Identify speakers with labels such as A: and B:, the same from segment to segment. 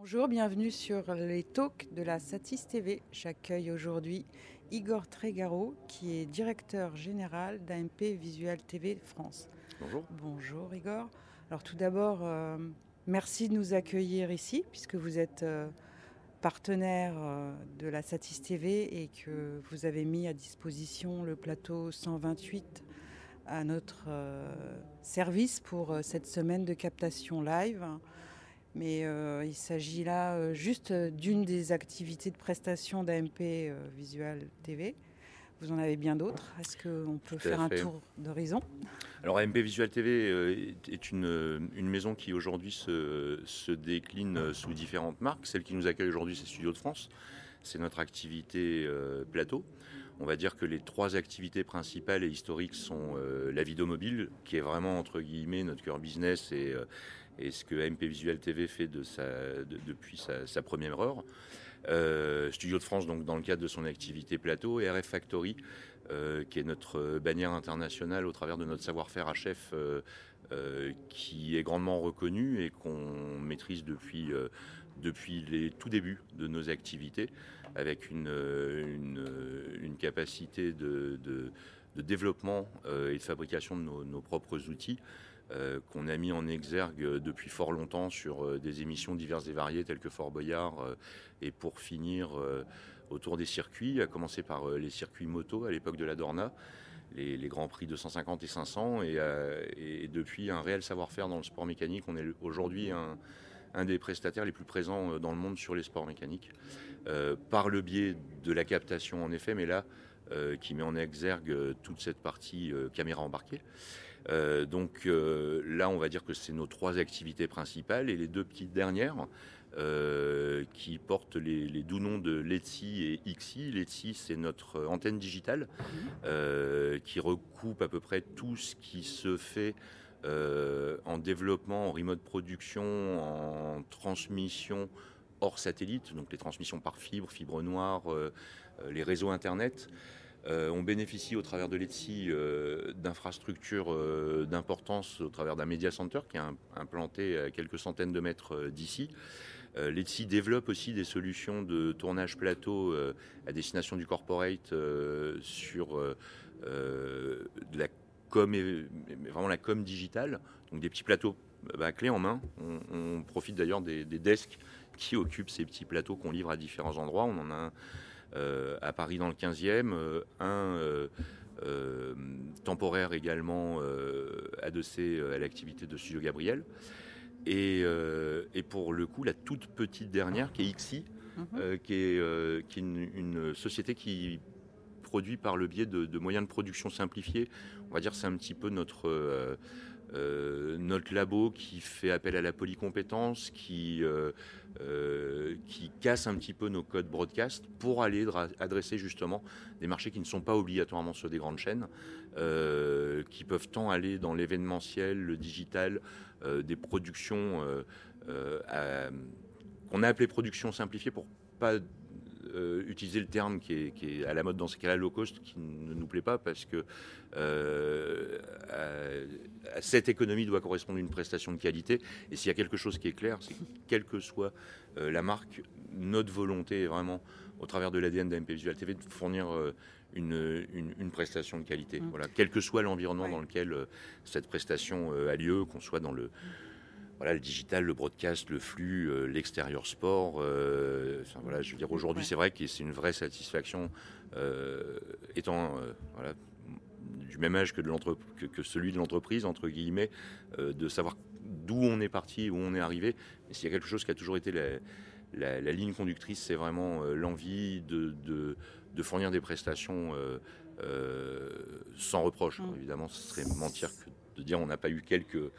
A: Bonjour, bienvenue sur les talks de la Satis TV. J'accueille aujourd'hui Igor Trégaro, qui est directeur général d'AMP Visual TV France.
B: Bonjour.
A: Bonjour Igor. Alors tout d'abord, euh, merci de nous accueillir ici, puisque vous êtes euh, partenaire euh, de la Satis TV et que vous avez mis à disposition le plateau 128 à notre service pour cette semaine de captation live. Mais euh, il s'agit là euh, juste d'une des activités de prestation d'AMP euh, Visual TV. Vous en avez bien d'autres. Est-ce qu'on peut faire un tour d'horizon?
B: Alors AMP Visual TV est une, une maison qui aujourd'hui se, se, décline sous différentes marques. Celle qui nous accueille aujourd'hui, c'est Studio de France. C'est notre activité plateau. On va dire que les trois activités principales et historiques sont la vidéo mobile, qui est vraiment entre guillemets notre cœur business et, et ce que MP Visual TV fait depuis sa, première heure. Euh, Studio de France, donc dans le cadre de son activité plateau, et RF Factory, euh, qui est notre bannière internationale au travers de notre savoir-faire à chef, euh, qui est grandement reconnu et qu'on maîtrise depuis, depuis les tout débuts de nos activités, avec une, une, capacité de, de, développement et de fabrication de nos propres outils. Euh, qu'on a mis en exergue depuis fort longtemps sur euh, des émissions diverses et variées telles que Fort Boyard euh, et pour finir autour des circuits, à commencer par les circuits moto à l'époque de la Dorna, les, grands prix de 150 et 500 et, depuis un réel savoir-faire dans le sport mécanique. On est aujourd'hui un, des prestataires les plus présents dans le monde sur les sports mécaniques, par le biais de la captation en effet, mais là, qui met en exergue toute cette partie caméra embarquée. Euh, donc euh, là, on va dire que c'est nos trois activités principales et les deux petites dernières euh, qui portent les, doux noms de Letzi et Xi. Letzi, c'est notre antenne digitale qui recoupe à peu près tout ce qui se fait en développement, en remote production, en transmission hors satellite, donc les transmissions par fibre, fibre noire, les réseaux Internet. Euh, on bénéficie au travers de l'ETSI euh, d'infrastructures euh, d'importance au travers d'un media center qui est implanté à quelques centaines de mètres d'ici. L'ETSI développe aussi des solutions de tournage plateau à destination du corporate sur la com, vraiment la com digitale, donc des petits plateaux bah, clés en main. On, profite d'ailleurs des, des, desks qui occupent ces petits plateaux qu'on livre à différents endroits. On en a un à Paris dans le 15e, euh, un euh, temporaire également adossé à l'activité de Studio Gabriel. Et, pour le coup, la toute petite dernière, qui est XI, mhm. qui est, une, société qui produit par le biais de, moyens de production simplifiés. On va dire c'est un petit peu notre, notre labo qui fait appel à la polycompétence, qui euh, qui casse un petit peu nos codes broadcast pour aller adresser justement des marchés qui ne sont pas obligatoirement ceux des grandes chaînes, euh, qui peuvent tant aller dans l'événementiel, le digital, euh, des productions qu'on a appelé productions simplifiées pour pas euh, utiliser le terme qui est, à la mode dans ce cas-là, low cost, qui ne nous plaît pas parce que euh, à, cette économie doit correspondre une prestation de qualité. Et s'il y a quelque chose qui est clair, c'est que quelle que soit euh, la marque, notre volonté est vraiment, au travers de l'ADN d'AMP Visual TV, de fournir une, une, prestation de qualité. Mmh. Voilà, quel que soit l'environnement dans lequel cette prestation a lieu, qu'on soit dans le voilà, le digital, le broadcast, le flux, euh, l'extérieur sport. Euh, voilà, je veux dire, aujourd'hui, c'est vrai que c'est une vraie satisfaction, euh, étant voilà, du même âge que, de que, que celui de l'entreprise, entre guillemets, de savoir d'où on est parti, où on est arrivé. Et s'il y a quelque chose qui a toujours été la, la, ligne conductrice, c'est vraiment l'envie de, de, de, fournir des prestations sans reproche. Mmh. Évidemment, ce serait mentir que de dire on n'a pas eu quelques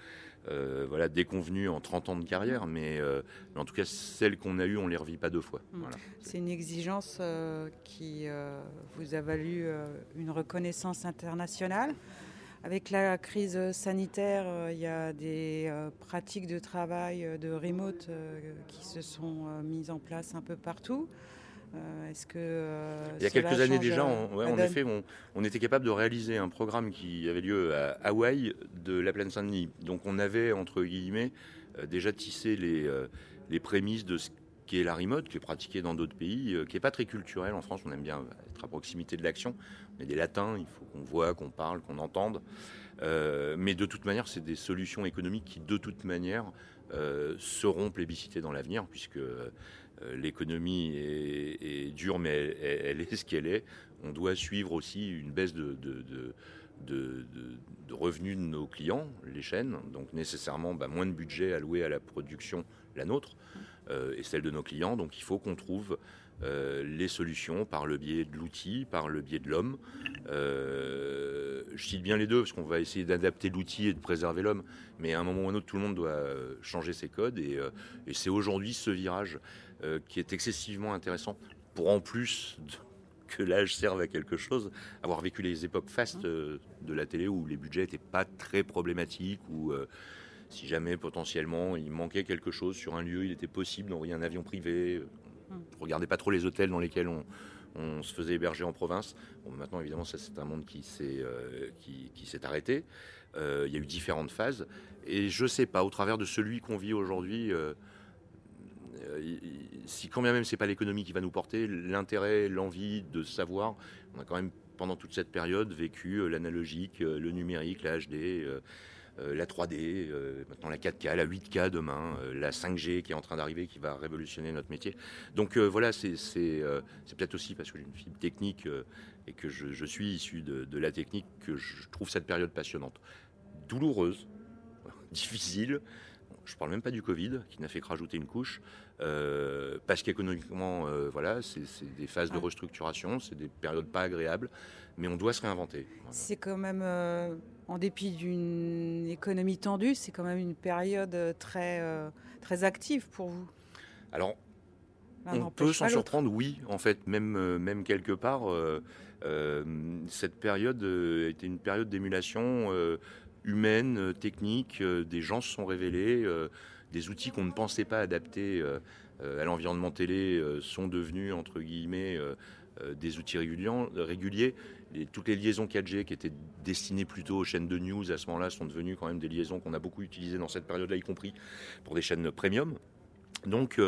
B: euh, voilà, déconvenues en 30 ans de carrière, euh, mais, en tout cas, celles qu'on a eues, on ne les revit pas deux fois.
A: Mm. C'est une exigence euh, qui vous a valu une reconnaissance internationale. Avec la crise sanitaire, il y a des pratiques de travail de remote qui se sont mises en place un peu partout.
B: Euh, est-ce que euh, il y a quelques années déjà, on, en effet, on, était capable de réaliser un programme qui avait lieu à Hawaï de la plaine Saint-Denis. Donc on avait entre guillemets euh, déjà tissé les les prémices de ce qu'est la remote, qui est pratiquée dans d'autres pays, qui n'est pas très culturel en France. On aime bien être à proximité de l'action. On est des latins, il faut qu'on voit, qu'on parle, qu'on entende. mais de toute manière, c'est des solutions économiques qui, de toute manière, seront plébiscitées dans l'avenir, puisque l'économie est, dure, mais elle, est ce qu'elle est. On doit suivre aussi une baisse de, de, revenus de nos clients, les chaînes, donc nécessairement bah, moins de budget alloué à la production, la nôtre, euh, et celle de nos clients. Donc il faut qu'on trouve euh, les solutions par le biais de l'outil, par le biais de l'homme. Euh, je cite bien les deux parce qu'on va essayer d'adapter l'outil et de préserver l'homme, mais à un moment ou à un autre, tout le monde doit changer ses codes, et, c'est aujourd'hui ce virage qui est excessivement intéressant pour en plus que l'âge serve à quelque chose, avoir vécu les époques fastes euh, de la télé où les budgets n'étaient pas très problématiques, où euh, si jamais potentiellement il manquait quelque chose sur un lieu, il était possible d'envoyer un avion privé. Ne regardait pas trop les hôtels dans lesquels on, se faisait héberger en province. maintenant, évidemment, c'est un monde qui s'est euh, qui, s'est arrêté. il y a eu différentes phases. Et je sais pas, au travers de celui qu'on vit aujourd'hui, euh, si quand bien même c'est pas l'économie qui va nous porter, l'intérêt, l'envie de savoir, on a quand même pendant toute cette période vécu euh, l'analogique, euh, le numérique, la HD, la 3D, maintenant la 4K, la 8K demain, la 5G qui est en train d'arriver, qui va révolutionner notre métier. Donc voilà, c'est peut-être aussi parce que j'ai une fibre technique et que je, suis issu de, la technique que je trouve cette période passionnante. Douloureuse, difficile, je ne parle même pas du Covid, qui n'a fait que rajouter une couche, euh, parce qu'économiquement, euh, voilà, c'est des phases de restructuration, c'est des périodes pas agréables, mais on doit se réinventer.
A: C'est quand même, euh, en dépit d'une économie tendue, c'est quand même une période très, très active pour vous.
B: Alors, on peut s'en surprendre, oui, en fait, même, même quelque part. cette période était une période d'émulation humaine, euh, technique. Euh, des gens se sont révélés, euh, des outils qu'on ne pensait pas adaptés à l'environnement télé sont devenus, entre guillemets, des outils réguliers. toutes les liaisons 4G qui étaient destinées plutôt aux chaînes de news à ce moment-là sont devenues quand même des liaisons qu'on a beaucoup utilisées dans cette période-là, y compris pour des chaînes premium. Donc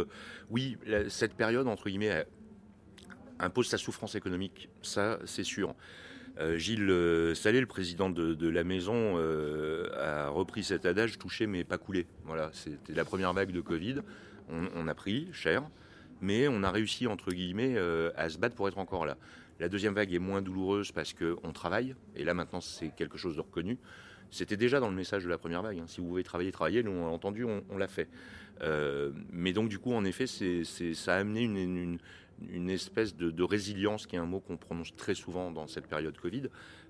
B: oui, cette période, entre guillemets, impose sa souffrance économique, ça c'est sûr. Euh, Gilles euh, Salé, le président de, la maison, euh, a repris cet adage touché mais pas coulé. Voilà, c'était la première vague de Covid. On, a pris cher, mais on a réussi entre guillemets à se battre pour être encore là. La deuxième vague est moins douloureuse parce qu'on travaille, et là maintenant c'est quelque chose de reconnu. C'était déjà dans le message de la première vague. Hein. Si vous voulez travailler, travailler. Nous, on a entendu, on, l'a fait. mais donc, du coup, en effet, ça a amené une espèce de, résilience, qui est un mot qu'on prononce très souvent dans cette période Covid,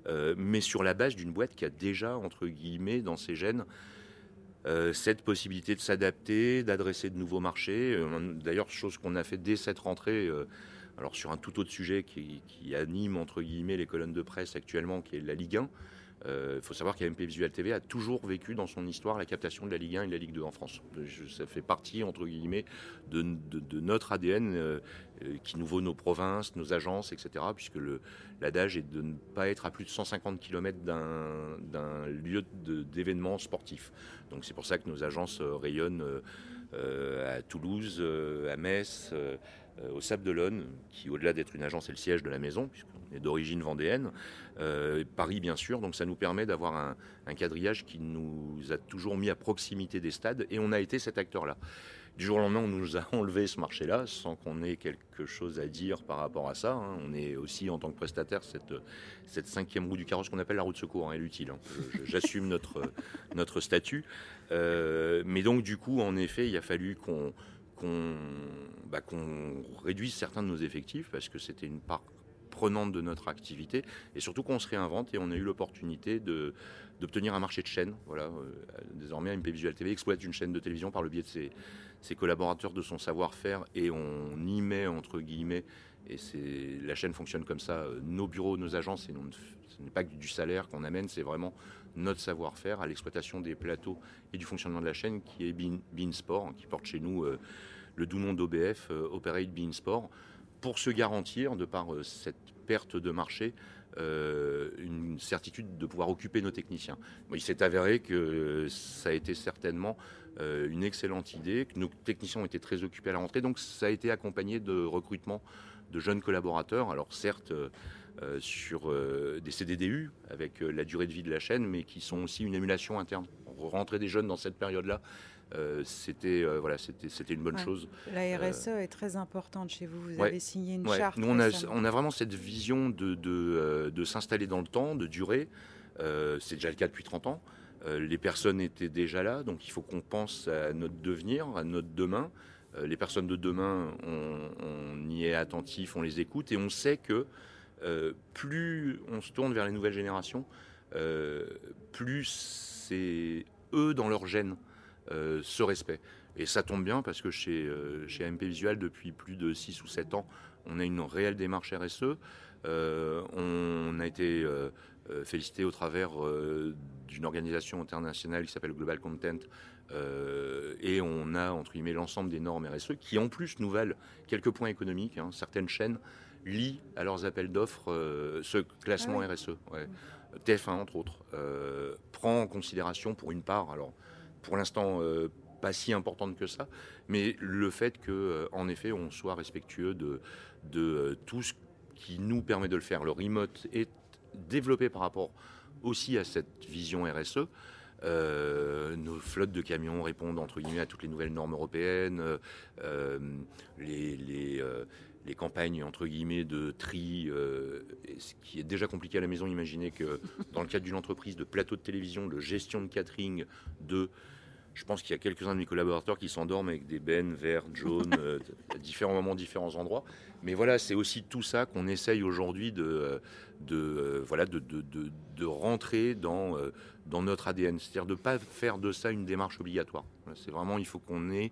B: euh, mais sur la base d'une boîte qui a déjà, entre guillemets, dans ses gènes, euh, cette possibilité de s'adapter, d'adresser de nouveaux marchés. Euh, d'ailleurs, chose qu'on a fait dès cette rentrée, alors sur un tout autre sujet qui, qui, anime, entre guillemets, les colonnes de presse actuellement, qui est la Ligue 1. Il euh, faut savoir qu'AMP Visual TV a toujours vécu dans son histoire la captation de la Ligue 1 et de la Ligue 2 en France. ça fait partie, entre guillemets, de, notre ADN euh, euh, qui nous vaut nos provinces, nos agences, etc. Puisque l'adage est de ne pas être à plus de 150 km d'un lieu d'événement sportif. Donc c'est pour ça que nos agences rayonnent à Toulouse, à Metz, au Sable d'Olonne, qui au-delà d'être une agence est le siège de la maison, puisqu'on est d'origine vendéenne. Euh, Paris, bien sûr. Donc ça nous permet d'avoir un, quadrillage qui nous a toujours mis à proximité des stades et on a été cet acteur-là. Du jour au lendemain, on nous a enlevé ce marché-là sans qu'on ait quelque chose à dire par rapport à ça. Hein. On est aussi, en tant que prestataire, cette, cinquième roue du carrosse qu'on appelle la roue de secours. Hein, elle est utile. Hein. J'assume notre, statut. Euh, mais donc, du coup, en effet, il a fallu qu'on bah, qu'on réduise certains de nos effectifs parce que c'était une part prenante de notre activité et surtout qu'on se réinvente et on a eu l'opportunité d'obtenir un marché de chaîne. Voilà, euh, désormais, MP Visual TV exploite une chaîne de télévision par le biais de ses, ses collaborateurs, de son savoir-faire, et on y met, entre guillemets, et c'est la chaîne fonctionne comme ça, euh, nos bureaux, nos agences, ce n'est pas que du salaire qu'on amène, c'est vraiment notre savoir-faire à l'exploitation des plateaux et du fonctionnement de la chaîne, qui est Bean, Sport, qui porte chez nous euh, le doux nom d'OBF, Operate Bean Sport pour se garantir, de par euh, cette perte de marché, une certitude de pouvoir occuper nos techniciens. il s'est avéré que ça a été certainement une excellente idée, que nos techniciens ont très occupés à la rentrée, donc ça a été accompagné de recrutement de jeunes collaborateurs. Alors certes, euh, sur euh, des CDDU avec euh, la durée de vie de la chaîne, mais qui sont aussi une émulation interne. Rentrer des jeunes dans cette période-là, c'était voilà, c'était une bonne chose.
A: La RSE est très importante chez vous. Vous avez signé une charte.
B: Nous, on a, on a, vraiment cette vision de, de, de s'installer dans le temps, de durer. c'est déjà le cas depuis 30 ans. les personnes étaient déjà là, donc il faut qu'on pense à notre devenir, à notre demain. les personnes de demain, on, on, y est attentif, on les écoute et on sait que euh, plus on se tourne vers les nouvelles générations, euh, plus c'est eux dans leur gène euh, ce respect. Et ça tombe bien parce que chez, chez MP Visual, depuis plus de 6 ou 7 ans, on a une réelle démarche RSE. on a été félicité au travers d'une organisation internationale qui s'appelle Global Content. et on a, entre guillemets, l'ensemble des normes RSE qui, en plus, nous valent quelques points économiques. Hein. Certaines chaînes lit à leurs appels d'offres euh, ce classement ah RSE. TF1, entre autres, euh, prend en considération pour une part, alors pour l'instant euh, pas si importante que ça, mais le fait que, en effet, on soit respectueux de, de tout ce qui nous permet de le faire. Le remote est développé par rapport aussi à cette vision RSE. nos flottes de camions répondent entre guillemets à toutes les nouvelles normes européennes. Les campagnes entre guillemets de tri, euh, ce qui est déjà compliqué à la maison. Imaginez que dans le cadre d'une entreprise de plateau de télévision, de gestion de catering, de je pense qu'il y a quelques-uns de mes collaborateurs qui s'endorment avec des bennes verts, jaunes, euh, à différents moments, différents endroits. Mais voilà, c'est aussi tout ça qu'on essaye aujourd'hui de, de, euh, voilà, de, de, de, rentrer dans, dans notre ADN. C'est-à-dire de ne pas faire de ça une démarche obligatoire. C'est vraiment, il faut qu'on ait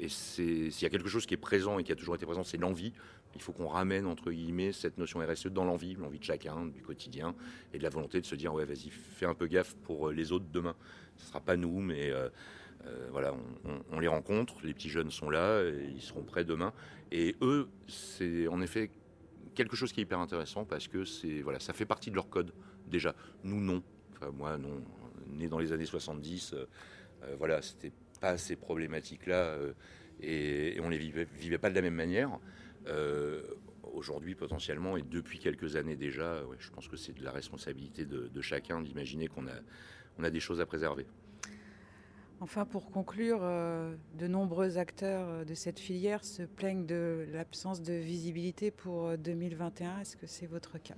B: et s'il y a quelque chose qui est présent et qui a toujours été présent, c'est l'envie. Il faut qu'on ramène, entre guillemets, cette notion RSE dans l'envie, l'envie de chacun, du quotidien, et de la volonté de se dire, ouais, vas-y, fais un peu gaffe pour euh, les autres demain. Ce ne sera pas nous, mais euh, euh, voilà, on, les rencontre, les petits jeunes sont là, ils seront prêts demain. Et eux, c'est en effet quelque chose qui est hyper intéressant parce que c'est voilà, ça fait partie de leur code déjà. Nous, non. Moi, non. Né dans les années 70, voilà, c'était pas ces problématiques-là euh, et, on ne les vivait, pas de la même manière. Euh, aujourd'hui, potentiellement, et depuis quelques années déjà, je pense que c'est de la responsabilité de, chacun d'imaginer qu'on a, on a des choses à préserver.
A: Enfin, pour conclure, euh, de nombreux acteurs de cette filière se plaignent de l'absence de visibilité pour 2021. Est-ce que c'est votre cas?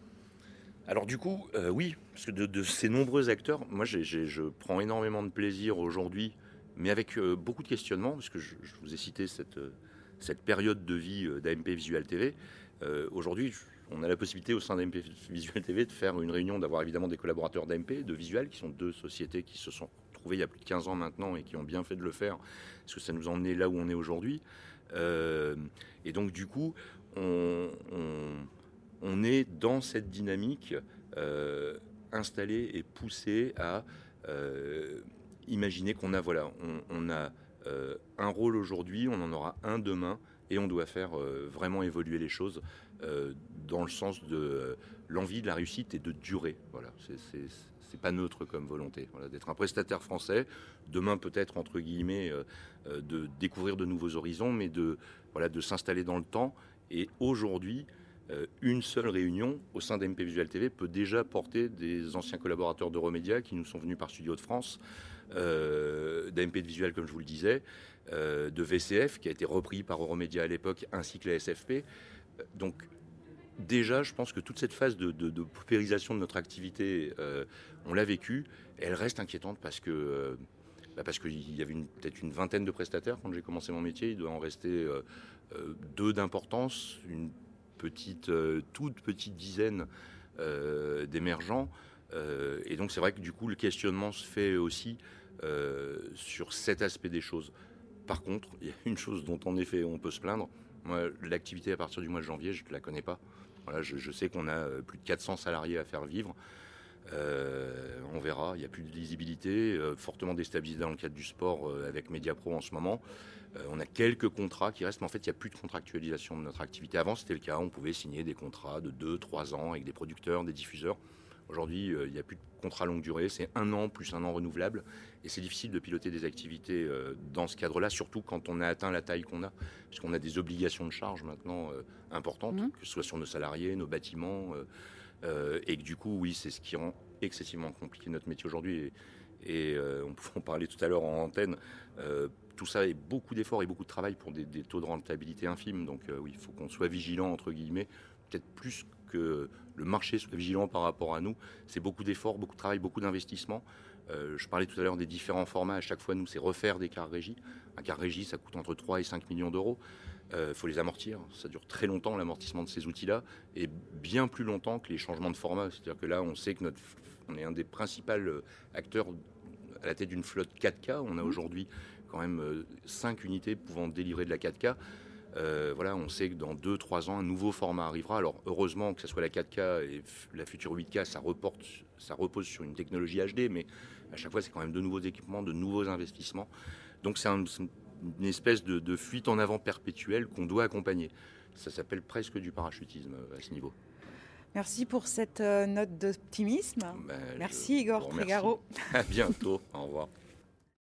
B: Alors du coup, oui, parce que de, ces nombreux acteurs, moi je prends énormément de plaisir aujourd'hui mais avec euh, beaucoup de questionnements, parce que je, vous ai cité cette, euh, cette période de vie euh, d'AMP Visual TV. Aujourd'hui, on a la possibilité au sein d'AMP Visual TV de faire une réunion, d'avoir évidemment des collaborateurs d'AMP, de Visual, qui sont deux sociétés qui se sont trouvées il y a plus de 15 ans maintenant et qui ont bien fait de le faire, parce que ça nous a là où on est aujourd'hui. et donc du coup, on, est dans cette dynamique installée et poussée à imaginez qu'on a, voilà, on, a euh, un rôle aujourd'hui, on en aura un demain, et on doit faire euh, vraiment évoluer les choses euh, dans le sens de l'envie, de la réussite et de durer. Voilà, c'est pas neutre comme volonté. Voilà, d'être un prestataire français, demain peut-être entre guillemets, de découvrir de nouveaux horizons, mais de voilà, de s'installer dans le temps. Et aujourd'hui, une seule réunion au sein d'MP Visual TV peut déjà porter des anciens collaborateurs de Remedia qui nous sont venus par Studio de France, euh, d'AMP de visuel, comme je vous le disais, euh, de VCF, qui a été repris par Euromédia à l'époque, ainsi que la SFP. Donc, déjà, je pense que toute cette phase de, de, de paupérisation de notre activité, euh, on l'a vécue. Elle reste inquiétante parce que bah parce qu'il y avait peut-être une vingtaine de prestataires quand j'ai commencé mon métier. Il doit en rester deux d'importance, une petite, toute petite dizaine d'émergents. et donc c'est vrai que du coup le questionnement se fait aussi euh, sur cet aspect des choses. Par contre, il y a une chose dont en effet on peut se plaindre. Moi, l'activité à partir du mois de janvier, je ne la connais pas. Voilà, je, sais qu'on a euh, plus de 400 salariés à faire vivre. Euh, on verra, il n'y a plus de lisibilité, fortement déstabilisé dans le cadre du sport avec Mediapro en ce moment. on a quelques contrats qui restent, mais en fait, il n'y a plus de contractualisation de notre activité. Avant, c'était le cas, on pouvait signer des contrats de 2-3 ans avec des producteurs, des diffuseurs. Aujourd'hui, il n'y a plus de contrat longue durée, c'est un an plus un an renouvelable. Et c'est difficile de piloter des activités dans ce cadre-là, surtout quand on a atteint la taille qu'on a, puisqu'on a des obligations de charge maintenant importantes, mmh. que ce soit sur nos salariés, nos bâtiments. et que du coup, oui, c'est ce qui rend excessivement compliqué notre métier aujourd'hui. Et, euh, on pouvait en parler tout à l'heure en antenne. Euh, tout ça est beaucoup d'efforts et beaucoup de travail pour des, taux de rentabilité infimes. Donc euh, oui, il faut qu'on soit vigilant, entre guillemets, peut-être plus que le marché soit vigilant par rapport à nous. C'est beaucoup d'efforts, beaucoup de travail, beaucoup d'investissements. je parlais tout à l'heure des différents formats. À chaque fois, nous, c'est refaire des cars régie. Un car régie, ça coûte entre 3 et 5 millions d'euros. Il faut les amortir. Ça dure très longtemps, l'amortissement de ces outils-là, et bien plus longtemps que les changements de format. C'est-à-dire que là, on sait que notre, on est un des principaux acteurs à la tête d'une flotte 4K. On a mmh. aujourd'hui quand même 5 euh, unités pouvant délivrer de la 4K. Euh, voilà, on sait que dans 2-3 ans, un nouveau format arrivera. Alors heureusement que ce soit la 4K et la future 8K, ça, reporte, ça repose sur une technologie HD, mais à chaque fois, c'est quand même de nouveaux équipements, de nouveaux investissements. Donc c'est une espèce de, de, fuite en avant perpétuelle qu'on doit accompagner. Ça s'appelle presque du parachutisme euh, à ce niveau.
A: Merci pour cette euh, note d'optimisme. Ben, Merci Igor Trigaro.
B: À bientôt. Au revoir.